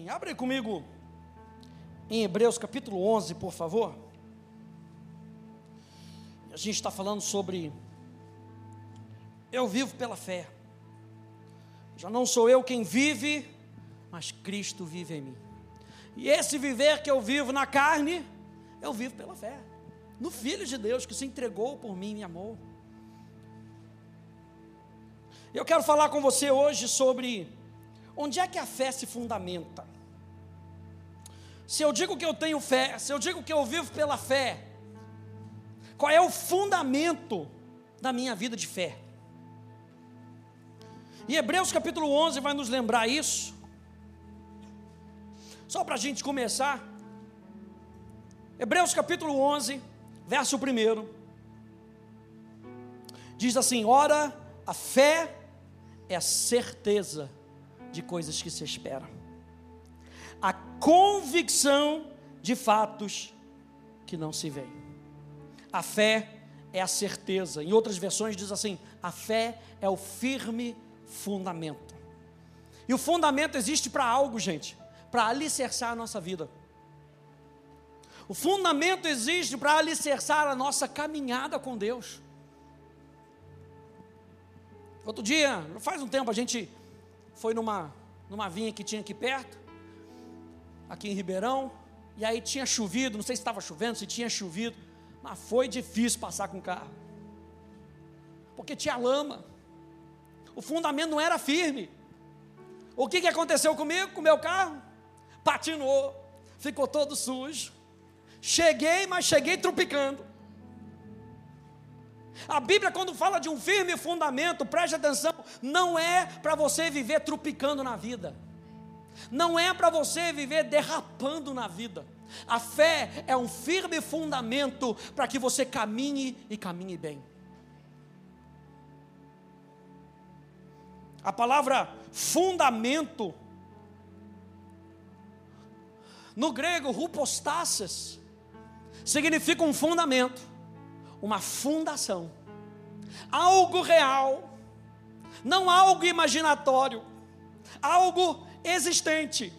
Amém. Abre comigo em Hebreus capítulo 11, por favor. A gente está falando sobre eu vivo pela fé. Já não sou eu quem vive, mas Cristo vive em mim. E esse viver que eu vivo na carne, eu vivo pela fé. No Filho de Deus que se entregou por mim e me amou. Eu quero falar com você hoje sobre onde é que a fé se fundamenta. Se eu digo que eu tenho fé, se eu digo que eu vivo pela fé, qual é o fundamento da minha vida de fé? E Hebreus capítulo 11 vai nos lembrar isso. Só para a gente começar. Hebreus capítulo 11, verso 1. Diz assim: Ora, a fé é a certeza de coisas que se esperam, a convicção de fatos que não se veem. A fé é a certeza. Em outras versões diz assim: a fé é o firme fundamento. E o fundamento existe para algo, gente, para alicerçar a nossa vida. O fundamento existe para alicerçar a nossa caminhada com Deus. Outro dia, faz um tempo, a gente foi numa, numa vinha que tinha aqui perto, aqui em Ribeirão, e aí tinha chovido, não sei se estava chovendo, se tinha chovido, mas foi difícil passar com o carro, porque tinha lama o fundamento não era firme. O que, que aconteceu comigo, com o meu carro? Patinou, ficou todo sujo. Cheguei, mas cheguei tropicando. A Bíblia, quando fala de um firme fundamento, preste atenção, não é para você viver tropicando na vida, não é para você viver derrapando na vida. A fé é um firme fundamento para que você caminhe e caminhe bem. A palavra fundamento, no grego, rupostasis, significa um fundamento, uma fundação, algo real, não algo imaginatório, algo existente.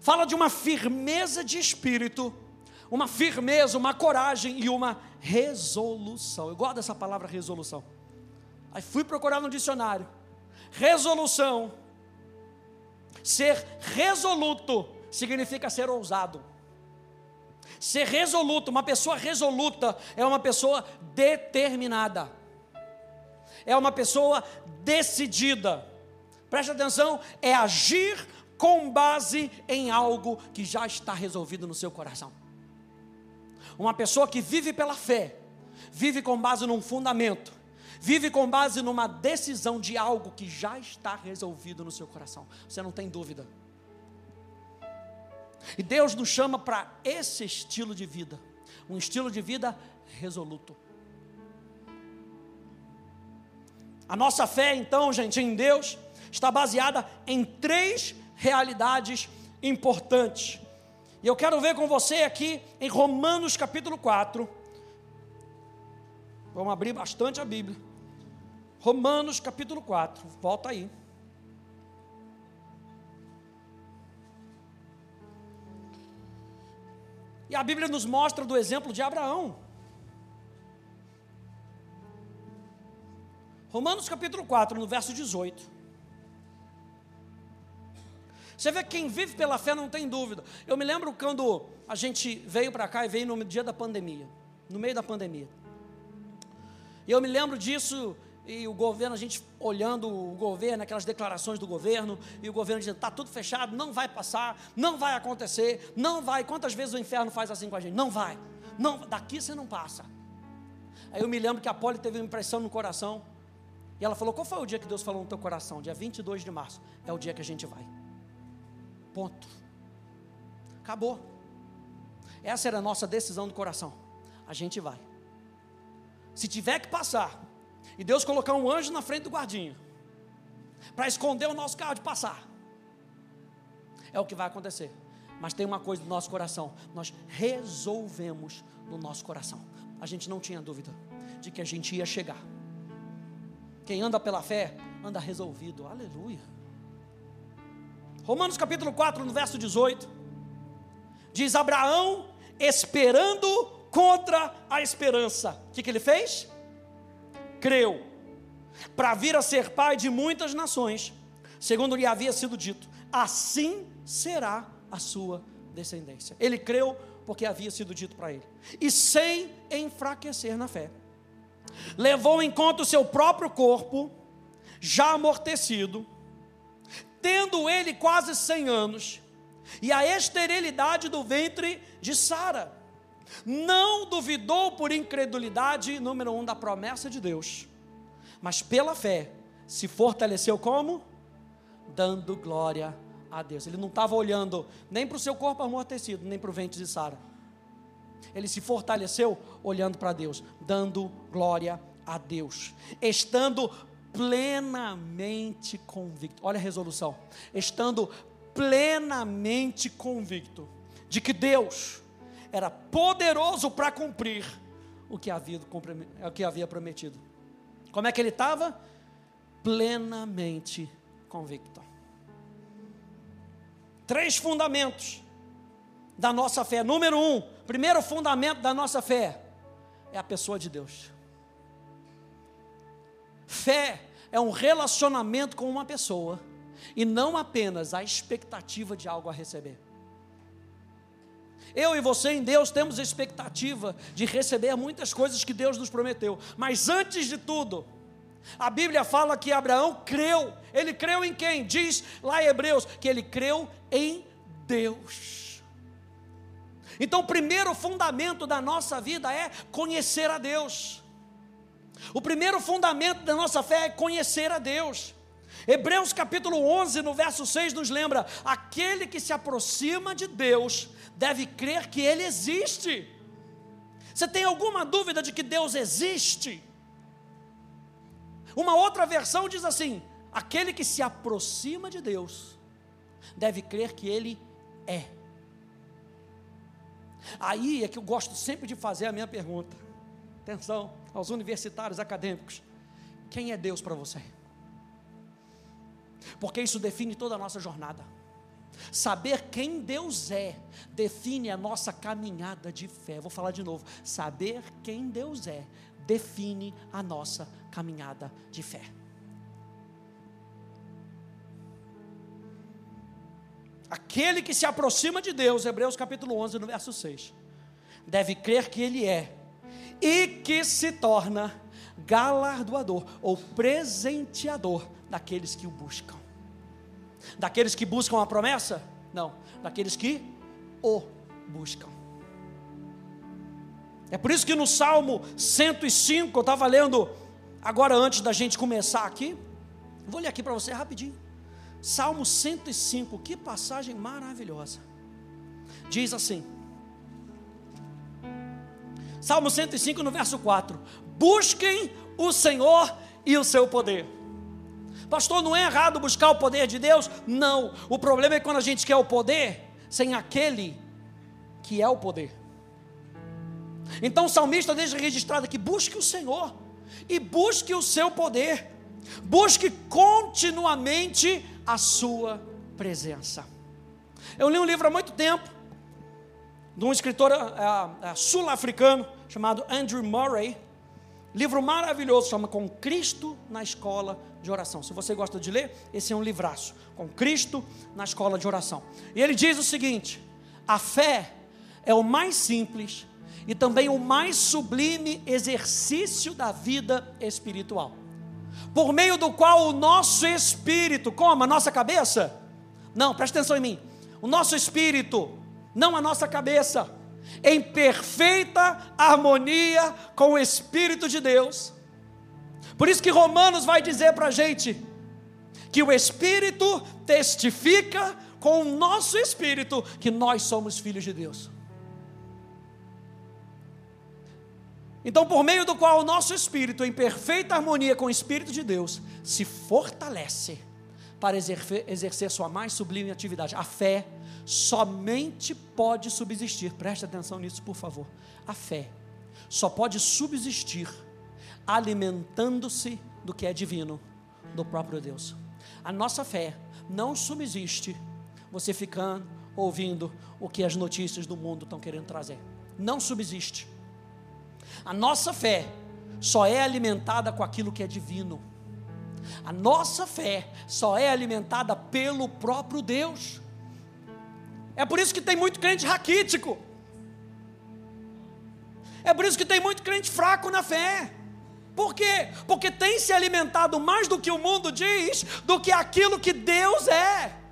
Fala de uma firmeza de espírito, uma firmeza, uma coragem e uma resolução. Eu gosto dessa palavra resolução. Aí fui procurar no dicionário resolução. Ser resoluto significa ser ousado. Ser resoluto, uma pessoa resoluta é uma pessoa determinada. É uma pessoa decidida. Preste atenção, é agir com base em algo que já está resolvido no seu coração. Uma pessoa que vive pela fé, vive com base num fundamento, Vive com base numa decisão de algo que já está resolvido no seu coração. Você não tem dúvida. E Deus nos chama para esse estilo de vida, um estilo de vida resoluto. A nossa fé, então, gente, em Deus, está baseada em três realidades importantes. E eu quero ver com você aqui em Romanos capítulo 4. Vamos abrir bastante a Bíblia. Romanos capítulo 4, volta aí. E a Bíblia nos mostra do exemplo de Abraão. Romanos capítulo 4, no verso 18. Você vê que quem vive pela fé não tem dúvida. Eu me lembro quando a gente veio para cá e veio no dia da pandemia, no meio da pandemia. E eu me lembro disso e o governo, a gente olhando o governo, aquelas declarações do governo, e o governo dizendo: está tudo fechado, não vai passar, não vai acontecer, não vai. Quantas vezes o inferno faz assim com a gente? Não vai, não, daqui você não passa. Aí eu me lembro que a Poli teve uma impressão no coração, e ela falou: qual foi o dia que Deus falou no teu coração? Dia 22 de março, é o dia que a gente vai. Ponto. Acabou. Essa era a nossa decisão do coração. A gente vai. Se tiver que passar, e Deus colocar um anjo na frente do guardinha para esconder o nosso carro de passar. É o que vai acontecer. Mas tem uma coisa no nosso coração: nós resolvemos no nosso coração. A gente não tinha dúvida de que a gente ia chegar. Quem anda pela fé, anda resolvido. Aleluia. Romanos capítulo 4, no verso 18, diz: Abraão esperando contra a esperança. O que, que ele fez? Creu, para vir a ser pai de muitas nações, segundo lhe havia sido dito: assim será a sua descendência. Ele creu porque havia sido dito para ele, e sem enfraquecer na fé, levou em conta o seu próprio corpo, já amortecido, tendo ele quase cem anos, e a esterilidade do ventre de Sara. Não duvidou por incredulidade, número um, da promessa de Deus, mas pela fé se fortaleceu como? Dando glória a Deus. Ele não estava olhando nem para o seu corpo amortecido, nem para o ventre de Sara. Ele se fortaleceu olhando para Deus, dando glória a Deus, estando plenamente convicto. Olha a resolução. Estando plenamente convicto de que Deus era poderoso para cumprir o que, havia, o que havia prometido. Como é que ele estava? Plenamente convicto. Três fundamentos da nossa fé. Número um, primeiro fundamento da nossa fé é a pessoa de Deus. Fé é um relacionamento com uma pessoa e não apenas a expectativa de algo a receber. Eu e você em Deus temos expectativa de receber muitas coisas que Deus nos prometeu, mas antes de tudo, a Bíblia fala que Abraão creu, ele creu em quem? Diz lá em Hebreus que ele creu em Deus. Então, o primeiro fundamento da nossa vida é conhecer a Deus. O primeiro fundamento da nossa fé é conhecer a Deus. Hebreus capítulo 11, no verso 6, nos lembra: aquele que se aproxima de Deus deve crer que Ele existe. Você tem alguma dúvida de que Deus existe? Uma outra versão diz assim: aquele que se aproxima de Deus deve crer que Ele é. Aí é que eu gosto sempre de fazer a minha pergunta. Atenção aos universitários acadêmicos: quem é Deus para você? Porque isso define toda a nossa jornada. Saber quem Deus é define a nossa caminhada de fé. Vou falar de novo. Saber quem Deus é define a nossa caminhada de fé. Aquele que se aproxima de Deus, Hebreus capítulo 11, no verso 6, deve crer que Ele é e que se torna galardoador ou presenteador daqueles que o buscam. Daqueles que buscam a promessa? Não, daqueles que o buscam. É por isso que no Salmo 105, eu estava lendo agora antes da gente começar aqui, vou ler aqui para você rapidinho. Salmo 105, que passagem maravilhosa. Diz assim: Salmo 105, no verso 4: Busquem o Senhor e o seu poder. Pastor, não é errado buscar o poder de Deus? Não. O problema é quando a gente quer o poder sem aquele que é o poder. Então o salmista deixa registrado aqui: busque o Senhor e busque o seu poder, busque continuamente a sua presença. Eu li um livro há muito tempo, de um escritor uh, uh, sul-africano, chamado Andrew Murray. Livro maravilhoso, chama Com Cristo na Escola de Oração. Se você gosta de ler, esse é um livraço. Com Cristo na Escola de Oração. E ele diz o seguinte: a fé é o mais simples e também o mais sublime exercício da vida espiritual, por meio do qual o nosso espírito, como a nossa cabeça, não, presta atenção em mim, o nosso espírito, não a nossa cabeça, em perfeita harmonia com o Espírito de Deus. Por isso que Romanos vai dizer para a gente que o Espírito testifica com o nosso Espírito que nós somos filhos de Deus. Então, por meio do qual o nosso espírito, em perfeita harmonia com o Espírito de Deus, se fortalece para exercer, sua mais sublime atividade, a fé somente pode subsistir, preste atenção nisso, por favor. A fé só pode subsistir alimentando-se do que é divino, do próprio Deus. A nossa fé não subsiste você ficando ouvindo o que as notícias do mundo estão querendo trazer. Não subsiste. A nossa fé só é alimentada com aquilo que é divino. A nossa fé só é alimentada pelo próprio Deus. É por isso que tem muito crente raquítico. É por isso que tem muito crente fraco na fé. Por quê? Porque tem se alimentado mais do que o mundo diz, do que aquilo que Deus é.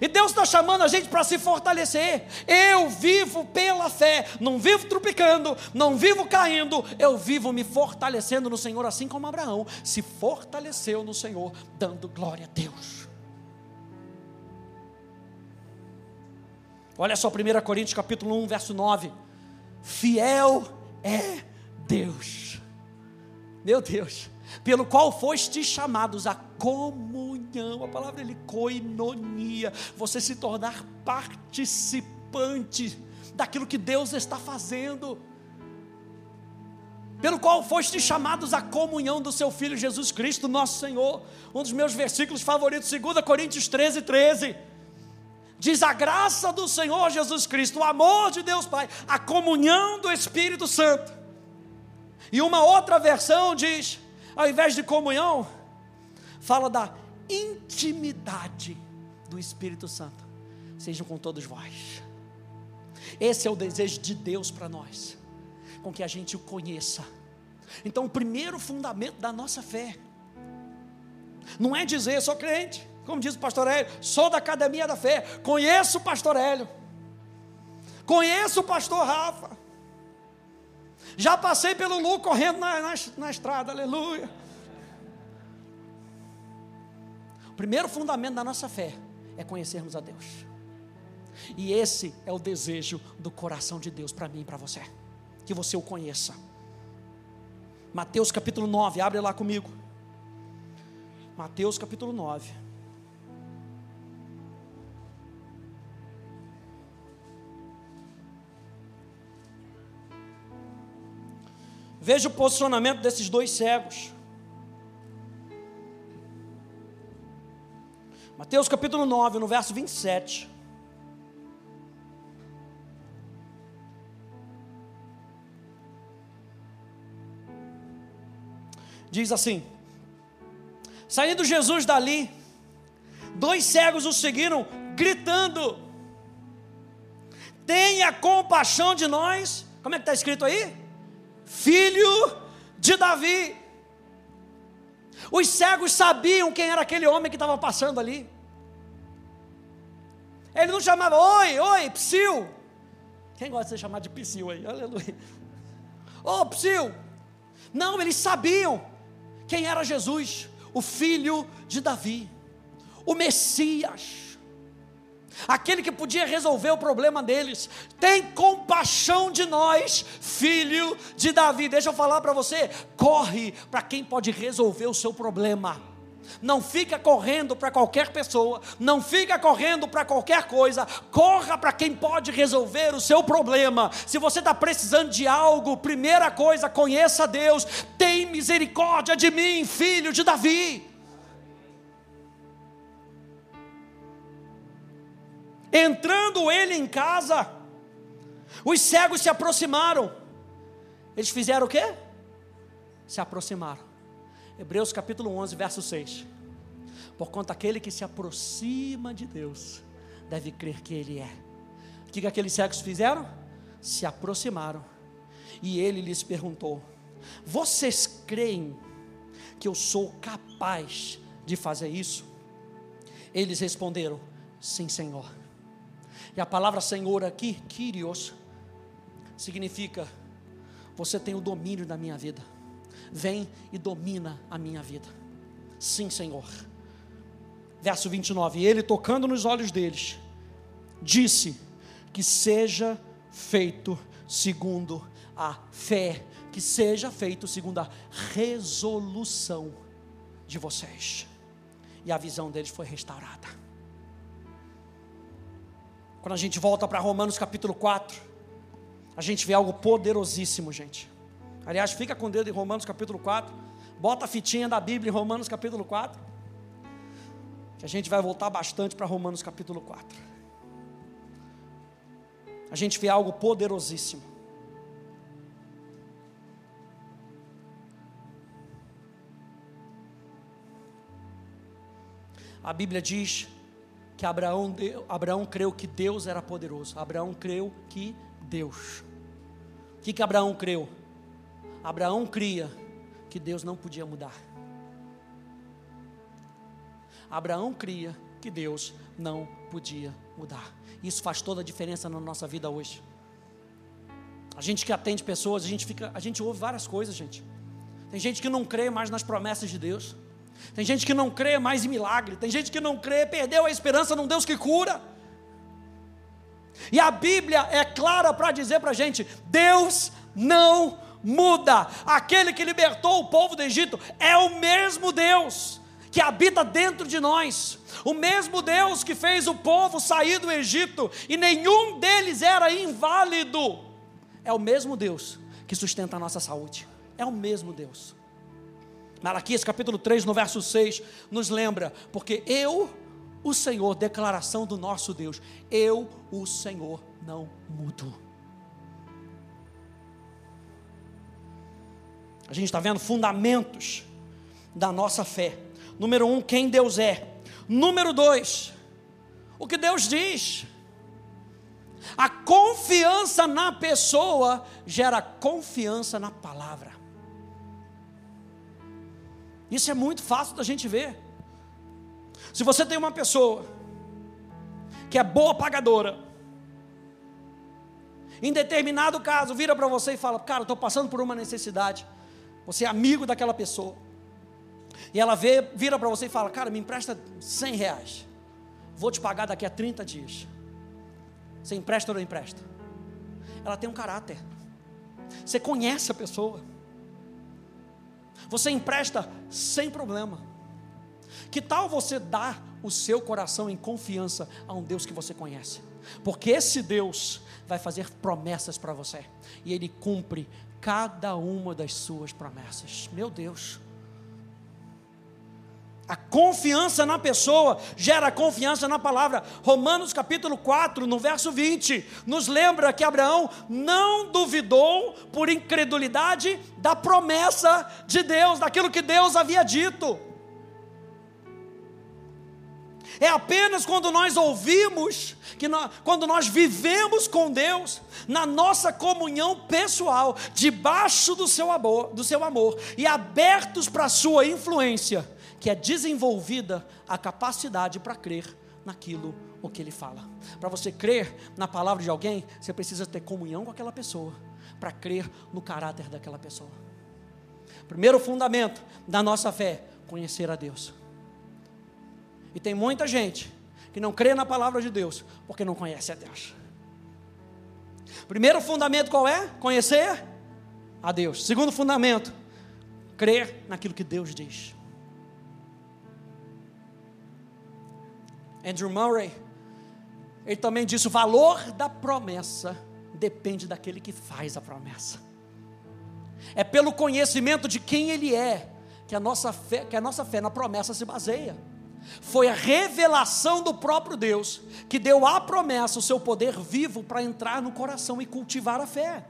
E Deus está chamando a gente para se fortalecer. Eu vivo pela fé, não vivo tropicando, não vivo caindo, eu vivo me fortalecendo no Senhor, assim como Abraão se fortaleceu no Senhor, dando glória a Deus. Olha só 1 Coríntios capítulo 1, verso 9. Fiel é Deus. Meu Deus pelo qual foste chamados a comunhão, a palavra ele coinonia, você se tornar participante daquilo que Deus está fazendo. Pelo qual foste chamados à comunhão do seu Filho Jesus Cristo, nosso Senhor. Um dos meus versículos favoritos, 2 Coríntios 13, 13 diz a graça do Senhor Jesus Cristo, o amor de Deus Pai, a comunhão do Espírito Santo. E uma outra versão diz: ao invés de comunhão, fala da intimidade do Espírito Santo. Sejam com todos vós. Esse é o desejo de Deus para nós, com que a gente o conheça. Então, o primeiro fundamento da nossa fé não é dizer sou crente, como diz o pastor Hélio, sou da academia da fé, conheço o pastor Hélio, conheço o pastor Rafa, já passei pelo Lu correndo na, na, na estrada, aleluia. Primeiro fundamento da nossa fé é conhecermos a Deus. E esse é o desejo do coração de Deus para mim e para você. Que você o conheça. Mateus capítulo 9, abre lá comigo. Mateus capítulo 9. Veja o posicionamento desses dois cegos. Mateus capítulo 9, no verso 27. Diz assim: Saindo Jesus dali, dois cegos o seguiram, gritando: Tenha compaixão de nós. Como é que está escrito aí? filho de Davi. Os cegos sabiam quem era aquele homem que estava passando ali. Ele não chamava, oi, oi, psil. Quem gosta de ser chamado de psil aí? Aleluia. Ô, oh, psil. Não, eles sabiam quem era Jesus, o filho de Davi, o Messias aquele que podia resolver o problema deles. Tem compaixão de nós, filho de Davi. Deixa eu falar para você: corre para quem pode resolver o seu problema. Não fica correndo para qualquer pessoa, não fica correndo para qualquer coisa, corra para quem pode resolver o seu problema. Se você está precisando de algo, primeira coisa, conheça Deus, tem misericórdia de mim, filho de Davi. Entrando ele em casa, os cegos se aproximaram. Eles fizeram o quê? Se aproximaram. Hebreus capítulo 11, verso 6. Porquanto aquele que se aproxima de Deus deve crer que Ele é. O que aqueles cegos fizeram? Se aproximaram. E ele lhes perguntou: Vocês creem que eu sou capaz de fazer isso? Eles responderam: Sim, Senhor. E a palavra Senhor aqui, Kyrios, significa: você tem o domínio da minha vida. Vem e domina a minha vida. Sim, Senhor. Verso 29. E ele, tocando nos olhos deles, disse: Que seja feito segundo a fé, que seja feito segundo a resolução de vocês. E a visão deles foi restaurada. Quando a gente volta para Romanos capítulo 4, a gente vê algo poderosíssimo, gente. Aliás, fica com o dedo em Romanos capítulo 4. Bota a fitinha da Bíblia em Romanos capítulo 4. Que a gente vai voltar bastante para Romanos capítulo 4. a gente vê algo poderosíssimo. A Bíblia diz que Abraão, Abraão creu que Deus era poderoso. Abraão creu que Deus. O que, que Abraão creu? Abraão cria que Deus não podia mudar. Abraão cria que Deus não podia mudar. Isso faz toda a diferença na nossa vida hoje. A gente que atende pessoas, a gente fica, a gente ouve várias coisas, gente. Tem gente que não crê mais nas promessas de Deus. Tem gente que não crê mais em milagre. Tem gente que não crê, perdeu a esperança num Deus que cura. E a Bíblia é clara para dizer para a gente: Deus não muda. Aquele que libertou o povo do Egito é o mesmo Deus que habita dentro de nós. O mesmo Deus que fez o povo sair do Egito e nenhum deles era inválido. É o mesmo Deus que sustenta a nossa saúde. É o mesmo Deus. Malaquias capítulo 3, no verso 6, nos lembra, porque eu, o Senhor, declaração do nosso Deus, eu, o Senhor, não mudo. A gente está vendo fundamentos da nossa fé. Número um, quem Deus é. Número dois, o que Deus diz. A confiança na pessoa gera confiança na palavra. Isso é muito fácil da gente ver. Se você tem uma pessoa que é boa pagadora, em determinado caso vira para você e fala: Cara, estou passando por uma necessidade. Você é amigo daquela pessoa. E ela vê, vira para você e fala: Cara, me empresta 100 reais. Vou te pagar daqui a 30 dias. Você empresta ou não empresta? Ela tem um caráter. Você conhece a pessoa. Você empresta sem problema. Que tal você dar o seu coração em confiança a um Deus que você conhece? Porque esse Deus vai fazer promessas para você e ele cumpre cada uma das suas promessas. Meu Deus. A confiança na pessoa gera confiança na palavra. Romanos capítulo 4, no verso 20, nos lembra que Abraão não duvidou por incredulidade da promessa de Deus, daquilo que Deus havia dito. É apenas quando nós ouvimos, que nós, quando nós vivemos com Deus, na nossa comunhão pessoal, debaixo do seu amor, do seu amor e abertos para a sua influência, que é desenvolvida a capacidade para crer naquilo o que ele fala. Para você crer na palavra de alguém, você precisa ter comunhão com aquela pessoa, para crer no caráter daquela pessoa. Primeiro fundamento da nossa fé, conhecer a Deus. E tem muita gente que não crê na palavra de Deus, porque não conhece a Deus. Primeiro fundamento qual é? Conhecer a Deus. Segundo fundamento, crer naquilo que Deus diz. Andrew Murray, ele também disse: o valor da promessa depende daquele que faz a promessa. É pelo conhecimento de quem ele é que a nossa fé, que a nossa fé na promessa se baseia. Foi a revelação do próprio Deus que deu à promessa o seu poder vivo para entrar no coração e cultivar a fé.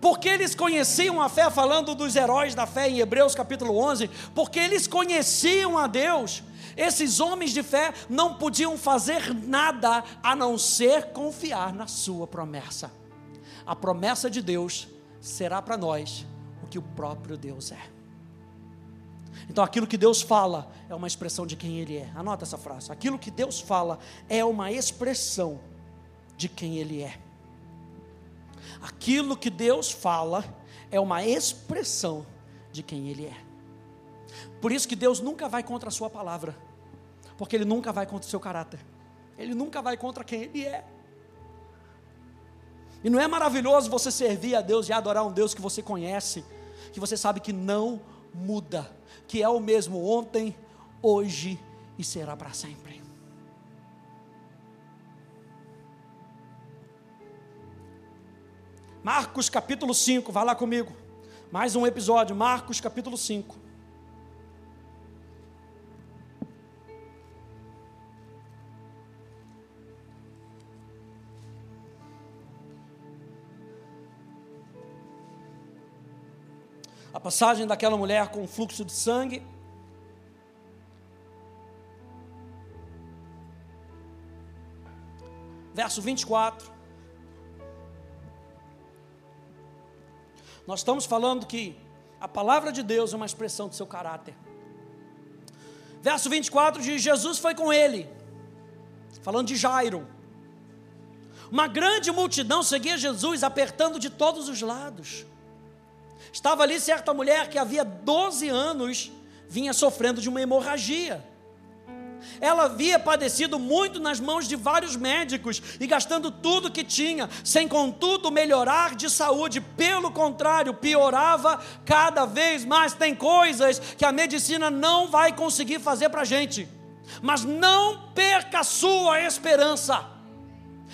Porque eles conheciam a fé, falando dos heróis da fé em Hebreus capítulo 11, porque eles conheciam a Deus, esses homens de fé não podiam fazer nada a não ser confiar na sua promessa. A promessa de Deus será para nós o que o próprio Deus é. Então, aquilo que Deus fala é uma expressão de quem Ele é. Anota essa frase. Aquilo que Deus fala é uma expressão de quem Ele é. Aquilo que Deus fala é uma expressão de quem Ele é. Por isso que Deus nunca vai contra a Sua palavra porque ele nunca vai contra o seu caráter, ele nunca vai contra quem ele é. E não é maravilhoso você servir a Deus e adorar um Deus que você conhece, que você sabe que não muda, que é o mesmo ontem, hoje e será para sempre. Marcos capítulo 5, vai lá comigo. Mais um episódio, Marcos capítulo 5. Passagem daquela mulher com fluxo de sangue. Verso 24. Nós estamos falando que a palavra de Deus é uma expressão do seu caráter. Verso 24 diz: Jesus foi com ele, falando de Jairo. Uma grande multidão seguia Jesus, apertando de todos os lados. Estava ali certa mulher que havia 12 anos vinha sofrendo de uma hemorragia. Ela havia padecido muito nas mãos de vários médicos e gastando tudo que tinha, sem contudo melhorar de saúde, pelo contrário, piorava cada vez mais. Tem coisas que a medicina não vai conseguir fazer para a gente, mas não perca a sua esperança.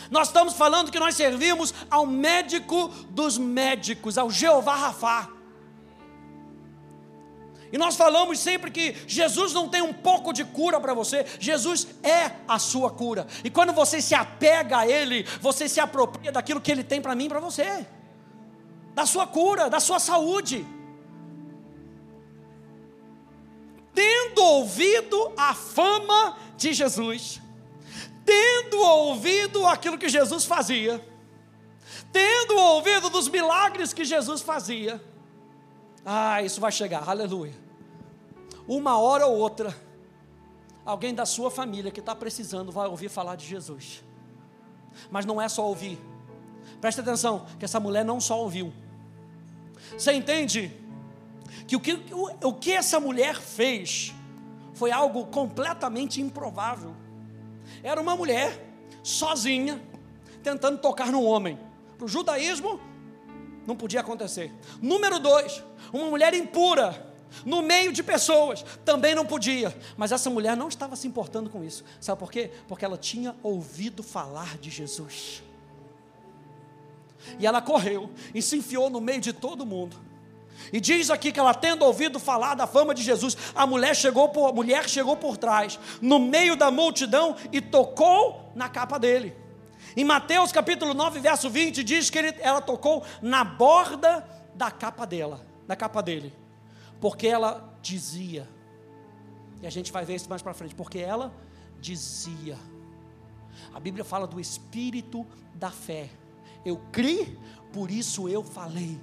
Nós estamos falando que nós servimos ao médico dos médicos, ao Jeová Rafá. E nós falamos sempre que Jesus não tem um pouco de cura para você, Jesus é a sua cura. E quando você se apega a Ele, você se apropria daquilo que Ele tem para mim e para você, da sua cura, da sua saúde. Tendo ouvido a fama de Jesus, tendo ouvido aquilo que Jesus fazia, tendo ouvido dos milagres que Jesus fazia, ah, isso vai chegar, aleluia uma hora ou outra, alguém da sua família que está precisando vai ouvir falar de Jesus. Mas não é só ouvir. Preste atenção, que essa mulher não só ouviu. Você entende que o que, o, o que essa mulher fez foi algo completamente improvável. Era uma mulher sozinha tentando tocar no homem. Para o judaísmo, não podia acontecer. Número dois, uma mulher impura no meio de pessoas, também não podia. Mas essa mulher não estava se importando com isso. Sabe por quê? Porque ela tinha ouvido falar de Jesus. E ela correu e se enfiou no meio de todo mundo. E diz aqui que ela tendo ouvido falar da fama de Jesus, a mulher chegou por, a mulher chegou por trás, no meio da multidão e tocou na capa dele. Em Mateus capítulo 9, verso 20, diz que ele, ela tocou na borda da capa dela, da capa dele porque ela dizia, e a gente vai ver isso mais para frente, porque ela dizia. A Bíblia fala do espírito da fé. Eu criei, por isso eu falei.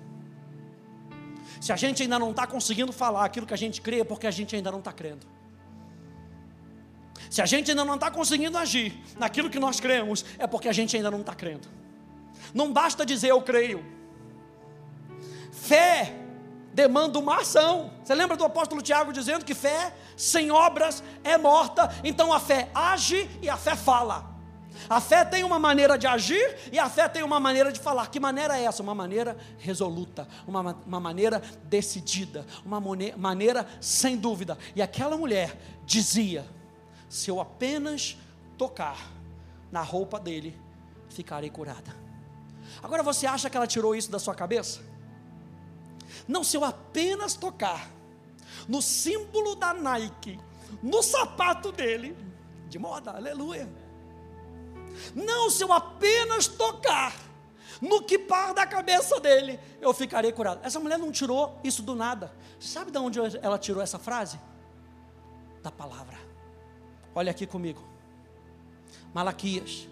Se a gente ainda não está conseguindo falar aquilo que a gente crê, é porque a gente ainda não está crendo. Se a gente ainda não está conseguindo agir naquilo que nós cremos, é porque a gente ainda não está crendo. Não basta dizer eu creio. Fé demanda uma ação. Você lembra do apóstolo Tiago dizendo que fé sem obras é morta? Então a fé age e a fé fala. A fé tem uma maneira de agir e a fé tem uma maneira de falar. Que maneira é essa? Uma maneira resoluta, uma, uma maneira decidida, uma maneira sem dúvida. E aquela mulher dizia: se eu apenas tocar na roupa dele, ficarei curada. Agora você acha que ela tirou isso da sua cabeça? Não, se eu apenas tocar no símbolo da Nike, no sapato dele, de moda, aleluia. Não, se eu apenas tocar no que par da cabeça dele, eu ficarei curado. Essa mulher não tirou isso do nada. Sabe de onde ela tirou essa frase? Da palavra. Olha aqui comigo. Malaquias.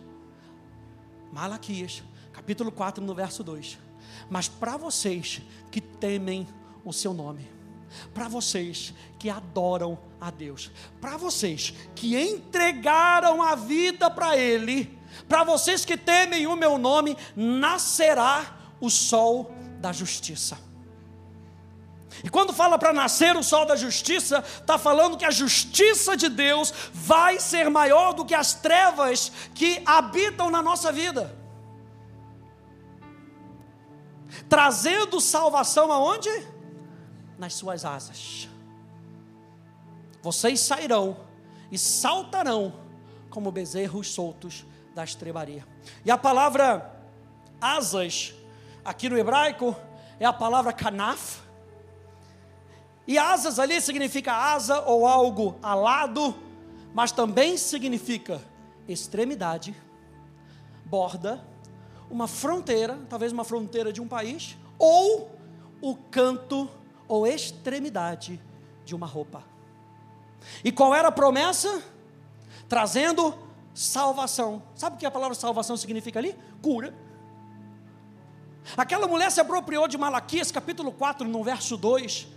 Malaquias, capítulo 4, no verso 2. Mas para vocês que temem o seu nome, para vocês que adoram a Deus, para vocês que entregaram a vida para Ele, para vocês que temem o meu nome, nascerá o sol da justiça. E quando fala para nascer o sol da justiça, está falando que a justiça de Deus vai ser maior do que as trevas que habitam na nossa vida trazendo salvação aonde? Nas suas asas. Vocês sairão e saltarão como bezerros soltos da estrebaria. E a palavra asas, aqui no hebraico, é a palavra kanaf. E asas ali significa asa ou algo alado, mas também significa extremidade, borda, uma fronteira, talvez uma fronteira de um país, ou o canto ou extremidade de uma roupa. E qual era a promessa? Trazendo salvação. Sabe o que a palavra salvação significa ali? Cura. Aquela mulher se apropriou de Malaquias capítulo 4, no verso 2,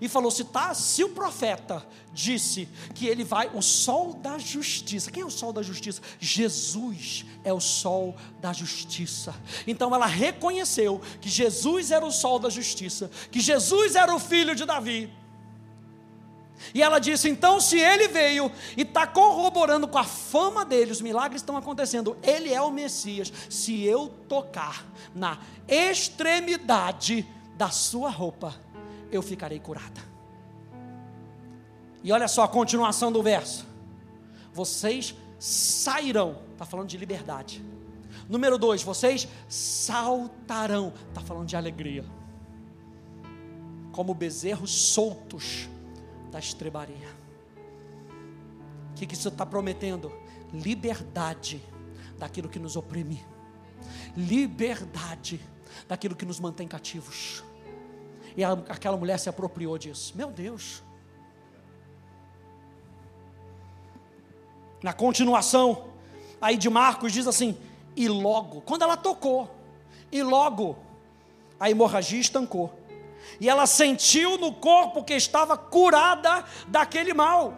e falou: se, tá, se o profeta disse que ele vai, o sol da justiça, quem é o sol da justiça? Jesus é o sol da justiça. Então ela reconheceu que Jesus era o sol da justiça, que Jesus era o filho de Davi. E ela disse: então, se ele veio e está corroborando com a fama dele, os milagres estão acontecendo, ele é o Messias. Se eu tocar na extremidade da sua roupa, eu ficarei curada. E olha só a continuação do verso: vocês sairão, está falando de liberdade. Número dois, vocês saltarão, está falando de alegria, como bezerros soltos da estrebaria. O que, que isso está prometendo? Liberdade daquilo que nos oprime, liberdade daquilo que nos mantém cativos. E a, aquela mulher se apropriou disso. Meu Deus. Na continuação, aí de Marcos diz assim: e logo, quando ela tocou, e logo a hemorragia estancou e ela sentiu no corpo que estava curada daquele mal.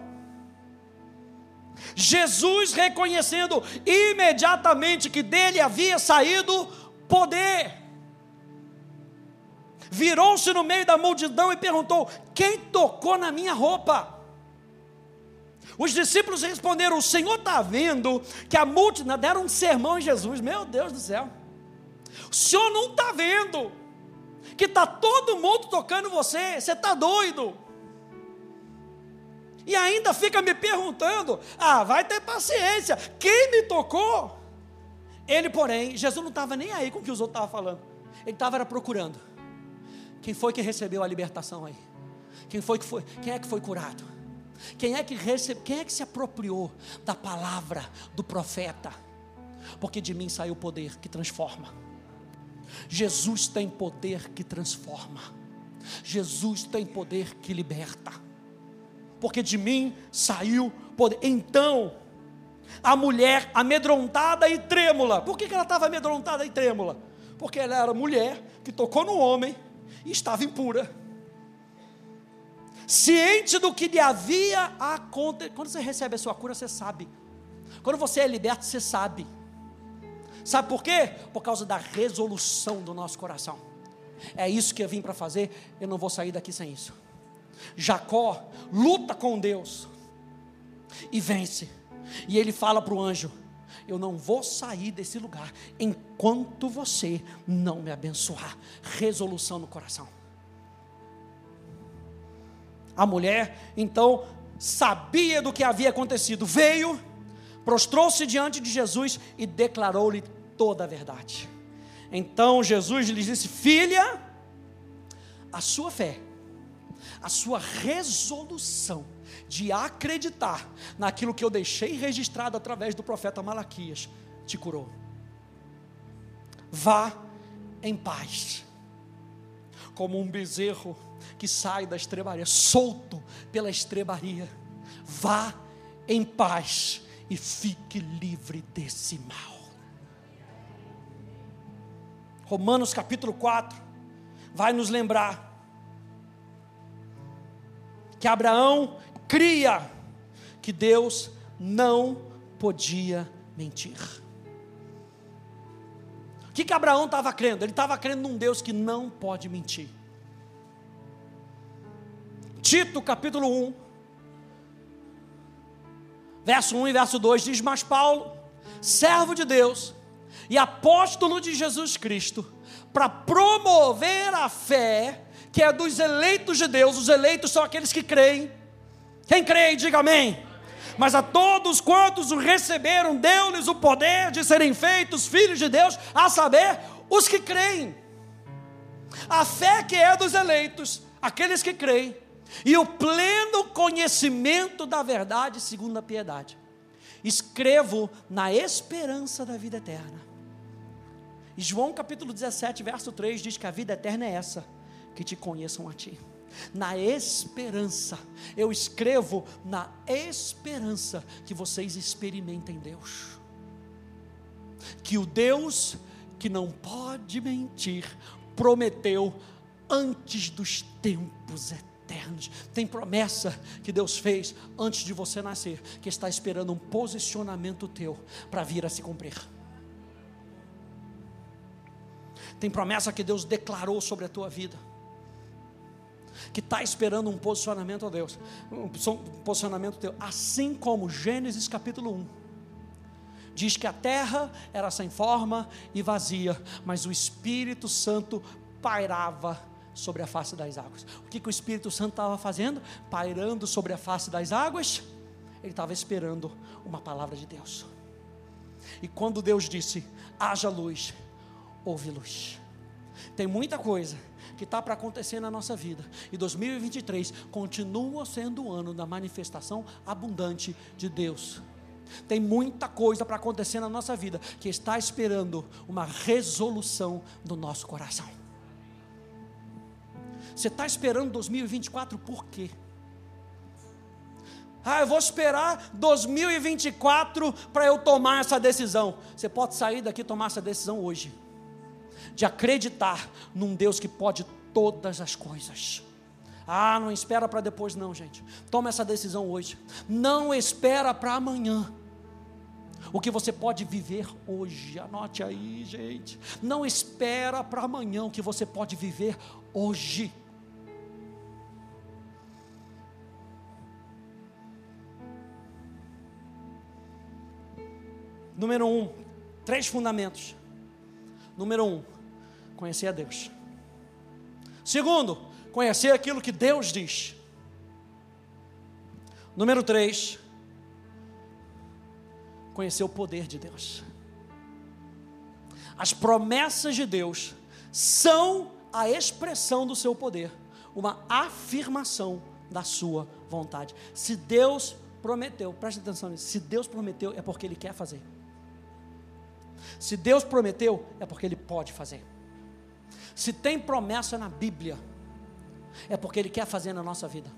Jesus reconhecendo imediatamente que dele havia saído poder, virou-se no meio da multidão e perguntou: Quem tocou na minha roupa? Os discípulos responderam: O Senhor está vendo que a multidão deram um sermão em Jesus. Meu Deus do céu, o Senhor não está vendo que está todo mundo tocando você, você está doido. E ainda fica me perguntando: ah, vai ter paciência, quem me tocou? Ele, porém, Jesus não estava nem aí com o que os outros estavam falando, ele estava procurando. Quem foi que recebeu a libertação aí? Quem foi que foi? Quem é que foi curado? Quem é que recebe, quem é que se apropriou da palavra do profeta? Porque de mim saiu o poder que transforma. Jesus tem poder que transforma. Jesus tem poder que liberta. Porque de mim saiu poder. Então, a mulher amedrontada e trêmula. Por que, que ela estava amedrontada e trêmula? Porque ela era mulher que tocou no homem estava impura. Ciente do que lhe havia acontecido. Quando você recebe a sua cura, você sabe. Quando você é liberto, você sabe. Sabe por quê? Por causa da resolução do nosso coração. É isso que eu vim para fazer, eu não vou sair daqui sem isso. Jacó luta com Deus e vence. E ele fala para o anjo: Eu não vou sair desse lugar enquanto você não me abençoar. Resolução no coração. A mulher, então, sabia do que havia acontecido, veio, prostrou-se diante de Jesus e declarou-lhe toda a verdade. Então Jesus lhes disse: Filha, a sua fé, a sua resolução de acreditar naquilo que eu deixei registrado através do profeta Malaquias te curou. Vá em paz, como um bezerro que sai da estrebaria, solto pela estrebaria. Vá em paz e fique livre desse mal. Romanos capítulo 4 vai nos lembrar que Abraão cria que Deus não podia mentir. O que, que Abraão estava crendo? Ele estava crendo num Deus que não pode mentir. Tito capítulo 1, verso 1 e verso 2 diz: Mas Paulo, servo de Deus, e apóstolo de Jesus Cristo para promover a fé que é dos eleitos de Deus. Os eleitos são aqueles que creem. Quem crê, diga amém. Mas a todos quantos o receberam, deu-lhes o poder de serem feitos filhos de Deus, a saber, os que creem. A fé que é dos eleitos, aqueles que creem, e o pleno conhecimento da verdade segundo a piedade. Escrevo na esperança da vida eterna João capítulo 17, verso 3 diz que a vida eterna é essa, que te conheçam a ti. Na esperança. Eu escrevo na esperança que vocês experimentem Deus. Que o Deus que não pode mentir prometeu antes dos tempos eternos. Tem promessa que Deus fez antes de você nascer, que está esperando um posicionamento teu para vir a se cumprir. Tem promessa que Deus declarou sobre a tua vida que está esperando um posicionamento a Deus, um posicionamento teu, assim como Gênesis capítulo 1. Diz que a terra era sem forma e vazia, mas o Espírito Santo pairava sobre a face das águas. O que, que o Espírito Santo estava fazendo? Pairando sobre a face das águas, ele estava esperando uma palavra de Deus. E quando Deus disse: haja luz, houve luz. Tem muita coisa que está para acontecer na nossa vida. E 2023 continua sendo o ano da manifestação abundante de Deus. Tem muita coisa para acontecer na nossa vida que está esperando uma resolução do nosso coração. Você está esperando 2024 por quê? Ah, eu vou esperar 2024 para eu tomar essa decisão. Você pode sair daqui e tomar essa decisão hoje de acreditar num Deus que pode todas as coisas. Ah, não espera para depois, não, gente. Toma essa decisão hoje. Não espera para amanhã. O que você pode viver hoje, anote aí, gente. Não espera para amanhã o que você pode viver hoje. Número um, três fundamentos. Número um, conhecer a Deus. Segundo, conhecer aquilo que Deus diz. Número três, conhecer o poder de Deus. As promessas de Deus são a expressão do seu poder, uma afirmação da sua vontade. Se Deus prometeu, preste atenção nisso, se Deus prometeu é porque Ele quer fazer. Se Deus prometeu, é porque Ele pode fazer. Se tem promessa na Bíblia, é porque Ele quer fazer na nossa vida.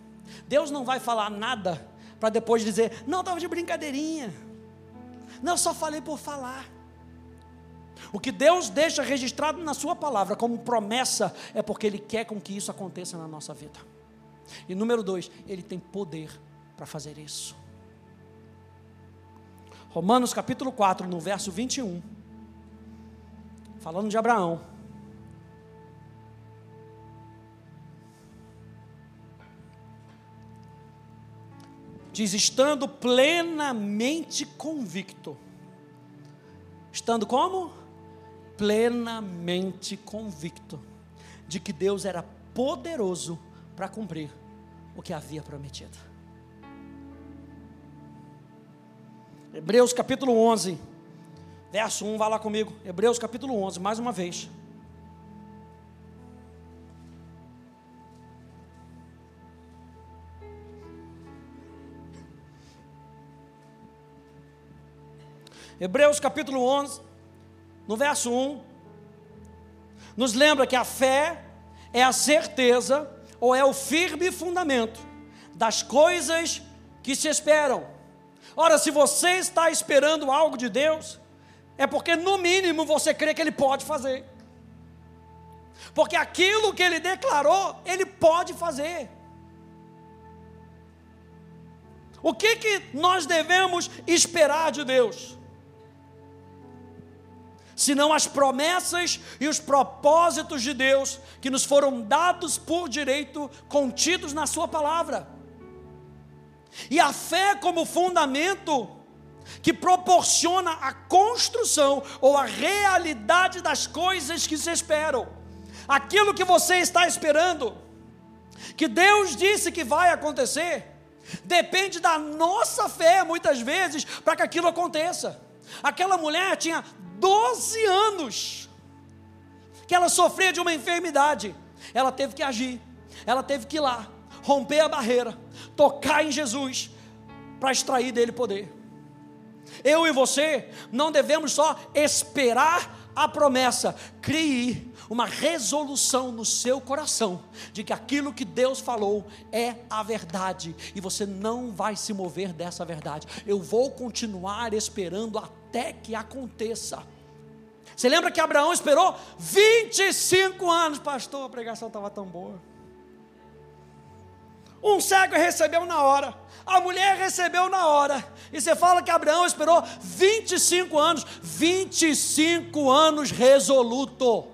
Deus não vai falar nada para depois dizer, não, estava de brincadeirinha. Não, só falei por falar. O que Deus deixa registrado na Sua palavra como promessa é porque Ele quer com que isso aconteça na nossa vida. E número dois, Ele tem poder para fazer isso. Romanos capítulo 4, no verso 21 falando de Abraão. Diz: estando plenamente convicto. Estando como? Plenamente convicto de que Deus era poderoso para cumprir o que havia prometido. Hebreus capítulo 11 Verso 1, vai lá comigo. Hebreus capítulo 11, mais uma vez. Hebreus capítulo 11, no verso 1, nos lembra que a fé é a certeza ou é o firme fundamento das coisas que se esperam. Ora, se você está esperando algo de Deus, é porque, no mínimo, você crê que Ele pode fazer. Porque aquilo que Ele declarou, Ele pode fazer. O que, que nós devemos esperar de Deus? Senão as promessas e os propósitos de Deus que nos foram dados por direito, contidos na Sua palavra. E a fé como fundamento que proporciona a construção ou a realidade das coisas que se esperam. Aquilo que você está esperando, que Deus disse que vai acontecer, depende da nossa fé, muitas vezes, para que aquilo aconteça. Aquela mulher tinha 12 anos que ela sofria de uma enfermidade, ela teve que agir, ela teve que ir lá, romper a barreira, tocar em Jesus, para extrair dele poder. Eu e você não devemos só esperar a promessa, crie uma resolução no seu coração de que aquilo que Deus falou é a verdade e você não vai se mover dessa verdade. Eu vou continuar esperando até que aconteça. Você lembra que Abraão esperou 25 anos, pastor? A pregação estava tão boa. Um cego recebeu na hora, a mulher recebeu na hora. E você fala que Abraão esperou 25 anos, 25 anos resoluto,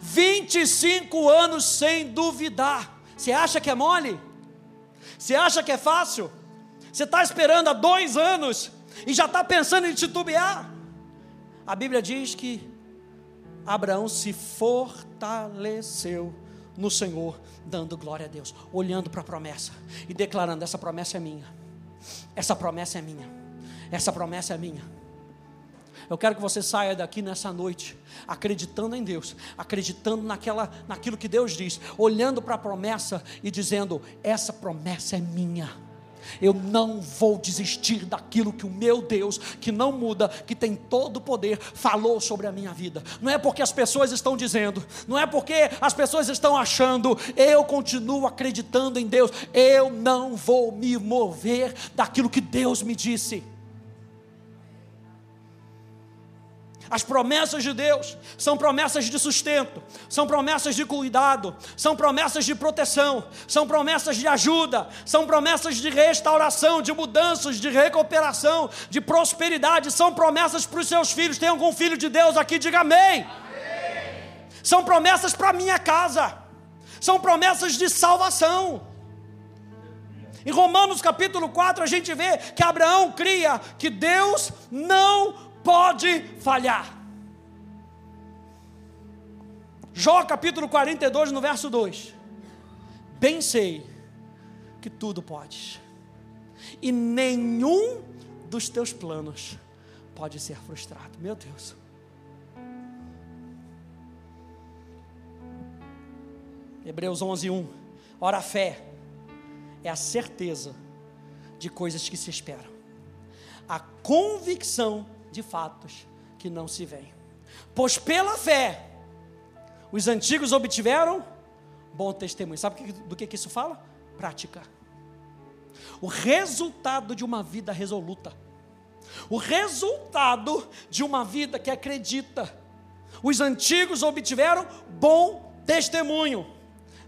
25 anos sem duvidar. Você acha que é mole? Você acha que é fácil? Você está esperando há dois anos e já está pensando em titubear? A Bíblia diz que Abraão se fortaleceu no Senhor, dando glória a Deus, olhando para a promessa e declarando: essa promessa é minha, essa promessa é minha, essa promessa é minha. Eu quero que você saia daqui nessa noite, acreditando em Deus, acreditando naquela, naquilo que Deus diz, olhando para a promessa e dizendo: essa promessa é minha. Eu não vou desistir daquilo que o meu Deus, que não muda, que tem todo o poder, falou sobre a minha vida. Não é porque as pessoas estão dizendo, não é porque as pessoas estão achando, eu continuo acreditando em Deus. Eu não vou me mover daquilo que Deus me disse. As promessas de Deus são promessas de sustento, são promessas de cuidado, são promessas de proteção, são promessas de ajuda, são promessas de restauração, de mudanças, de recuperação, de prosperidade, são promessas para os seus filhos. Tem algum filho de Deus aqui? Diga amém. amém. São promessas para a minha casa, são promessas de salvação. Em Romanos capítulo 4, a gente vê que Abraão cria que Deus não pode falhar. Jó capítulo 42, no verso 2. Bem sei que tudo podes, e nenhum dos teus planos pode ser frustrado. Meu Deus. Hebreus 11, 1. Ora, a fé é a certeza de coisas que se esperam, a convicção de fatos que não se veem. Pois pela fé, os antigos obtiveram bom testemunho. Sabe do que, que isso fala? Prática. O resultado de uma vida resoluta. O resultado de uma vida que acredita. Os antigos obtiveram bom testemunho.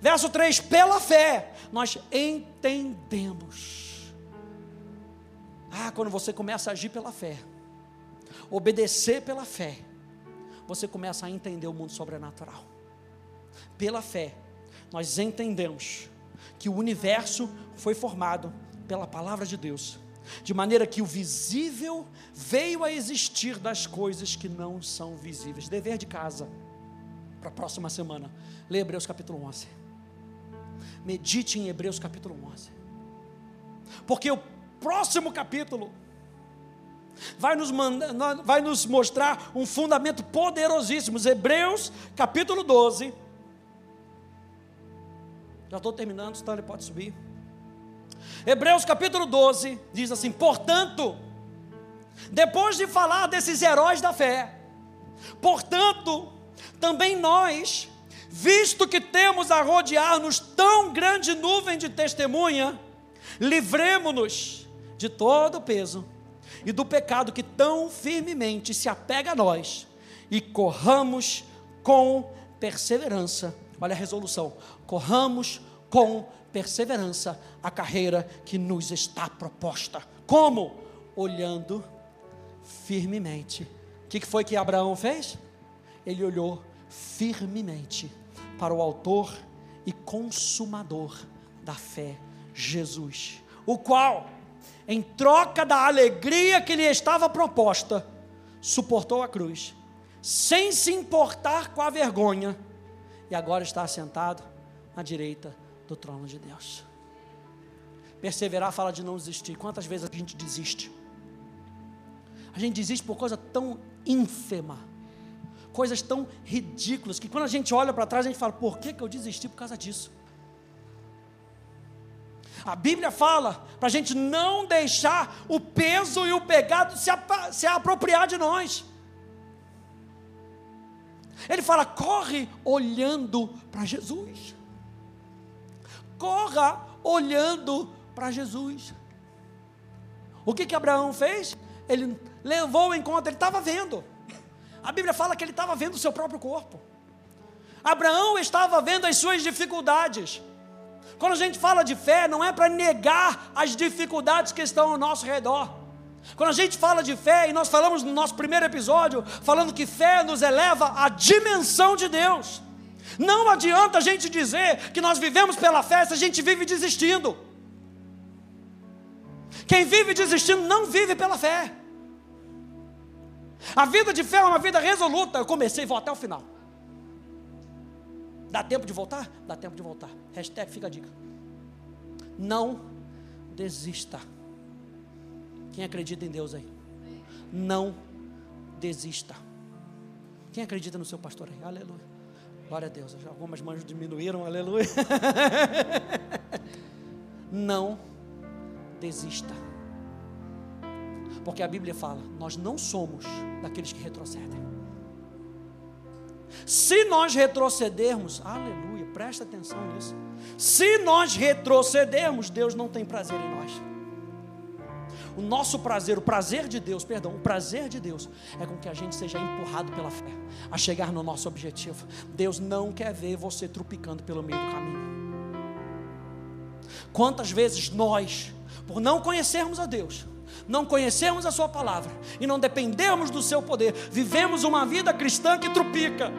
Verso 3: pela fé, nós entendemos. Ah, quando você começa a agir pela fé, obedecer pela fé, você começa a entender o mundo sobrenatural. Pela fé, nós entendemos que o universo foi formado pela palavra de Deus, de maneira que o visível veio a existir das coisas que não são visíveis. Dever de casa para a próxima semana. Lê Hebreus capítulo 11. Medite em Hebreus capítulo 11. Porque o próximo capítulo vai nos, mandar, vai nos mostrar um fundamento poderosíssimo. Hebreus capítulo 12. Já estou terminando, Stanley pode subir. Hebreus capítulo 12 diz assim: Portanto, depois de falar desses heróis da fé, portanto, também nós, visto que temos a rodear-nos tão grande nuvem de testemunha, livremos-nos de todo o peso e do pecado que tão firmemente se apega a nós e corramos com perseverança. Olha a resolução: corramos com perseverança a carreira que nos está proposta. Como? Olhando firmemente. O que foi que Abraão fez? Ele olhou firmemente para o Autor e Consumador da fé, Jesus, o qual em troca da alegria que lhe estava proposta, suportou a cruz, sem se importar com a vergonha, e agora está assentado à direita do trono de Deus. Perseverar fala de não desistir. Quantas vezes a gente desiste? A gente desiste por coisa tão ínfima, coisas tão ridículas, que quando a gente olha para trás, a gente fala: por que, que eu desisti por causa disso? A Bíblia fala para a gente não deixar o peso e o pecado se, se apropriar de nós. Ele fala: corre olhando para Jesus. Corra olhando para Jesus. O que que Abraão fez? Ele levou em conta, ele estava vendo. A Bíblia fala que ele estava vendo o seu próprio corpo. Abraão estava vendo as suas dificuldades. Quando a gente fala de fé, não é para negar as dificuldades que estão ao nosso redor. Quando a gente fala de fé, e nós falamos no nosso primeiro episódio, falando que fé nos eleva à dimensão de Deus. Não adianta a gente dizer que nós vivemos pela fé se a gente vive desistindo. Quem vive desistindo não vive pela fé. A vida de fé é uma vida resoluta. Eu comecei vou até o final. Dá tempo de voltar? Dá tempo de voltar. Hashtag fica a dica. Não desista. Quem acredita em Deus aí? Não desista. Quem acredita no seu pastor aí? Aleluia. Glória a Deus. Algumas mãos diminuíram, aleluia. Não desista. Porque a Bíblia fala: nós não somos daqueles que retrocedem. Se nós retrocedermos, aleluia, presta atenção nisso. Se nós retrocedermos, Deus não tem prazer em nós. O nosso prazer, o prazer de Deus, perdão, o prazer de Deus é com que a gente seja empurrado pela fé a chegar no nosso objetivo. Deus não quer ver você trupicando pelo meio do caminho. Quantas vezes nós, por não conhecermos a Deus, não conhecermos a Sua palavra e não dependermos do Seu poder, vivemos uma vida cristã que trupica.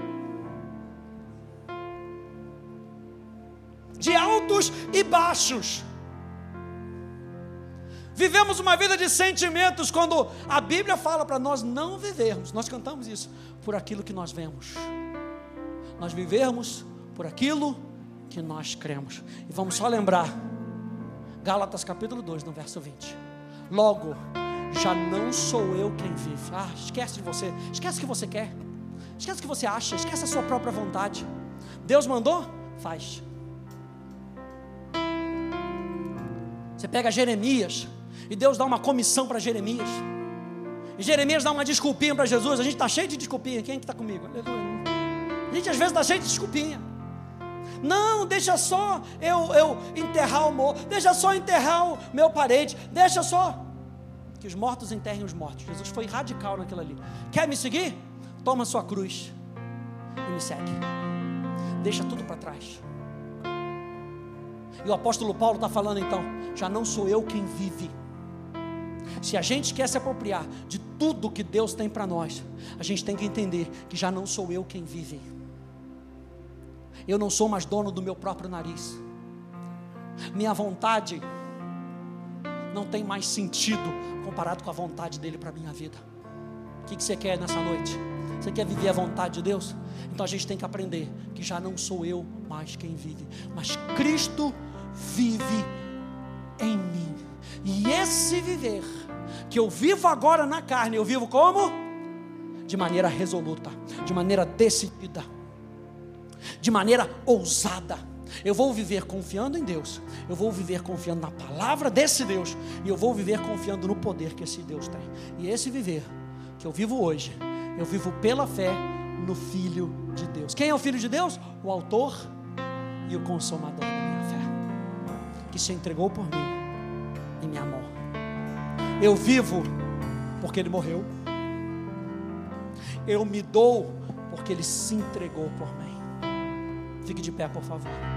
De altos e baixos. Vivemos uma vida de sentimentos quando a Bíblia fala para nós não vivermos. Nós cantamos isso por aquilo que nós vemos. Nós vivermos por aquilo que nós cremos. E vamos só lembrar Gálatas capítulo 2, no verso 20. Logo, já não sou eu quem vive. Ah, esquece de você. Esquece o que você quer. Esquece o que você acha. Esquece a sua própria vontade. Deus mandou? Faz. Você pega Jeremias, e Deus dá uma comissão para Jeremias. E Jeremias dá uma desculpinha para Jesus. A gente está cheio de desculpinha. Quem é que está comigo? Aleluia. A gente às vezes está cheio de desculpinha. Não, deixa só eu, eu enterrar o morto. Deixa só enterrar o meu parente. Deixa só. Que os mortos enterrem os mortos. Jesus foi radical naquilo ali. Quer me seguir? Toma sua cruz e me segue. Deixa tudo para trás. E o apóstolo Paulo está falando então: já não sou eu quem vive se a gente quer se apropriar de tudo que Deus tem para nós, a gente tem que entender que já não sou eu quem vive. Eu não sou mais dono do meu próprio nariz. Minha vontade não tem mais sentido comparado com a vontade dele para minha vida. O que, que você quer nessa noite? Você quer viver a vontade de Deus? Então a gente tem que aprender que já não sou eu mais quem vive, mas Cristo vive em mim. E esse viver que eu vivo agora na carne, eu vivo como? De maneira resoluta, de maneira decidida, de maneira ousada. Eu vou viver confiando em Deus, eu vou viver confiando na palavra desse Deus, e eu vou viver confiando no poder que esse Deus tem. E esse viver que eu vivo hoje, eu vivo pela fé no Filho de Deus. Quem é o Filho de Deus? O Autor e o Consumador da minha fé, que se entregou por mim e me amou. Eu vivo porque Ele morreu. Eu me dou porque Ele se entregou por mim. Fique de pé, por favor.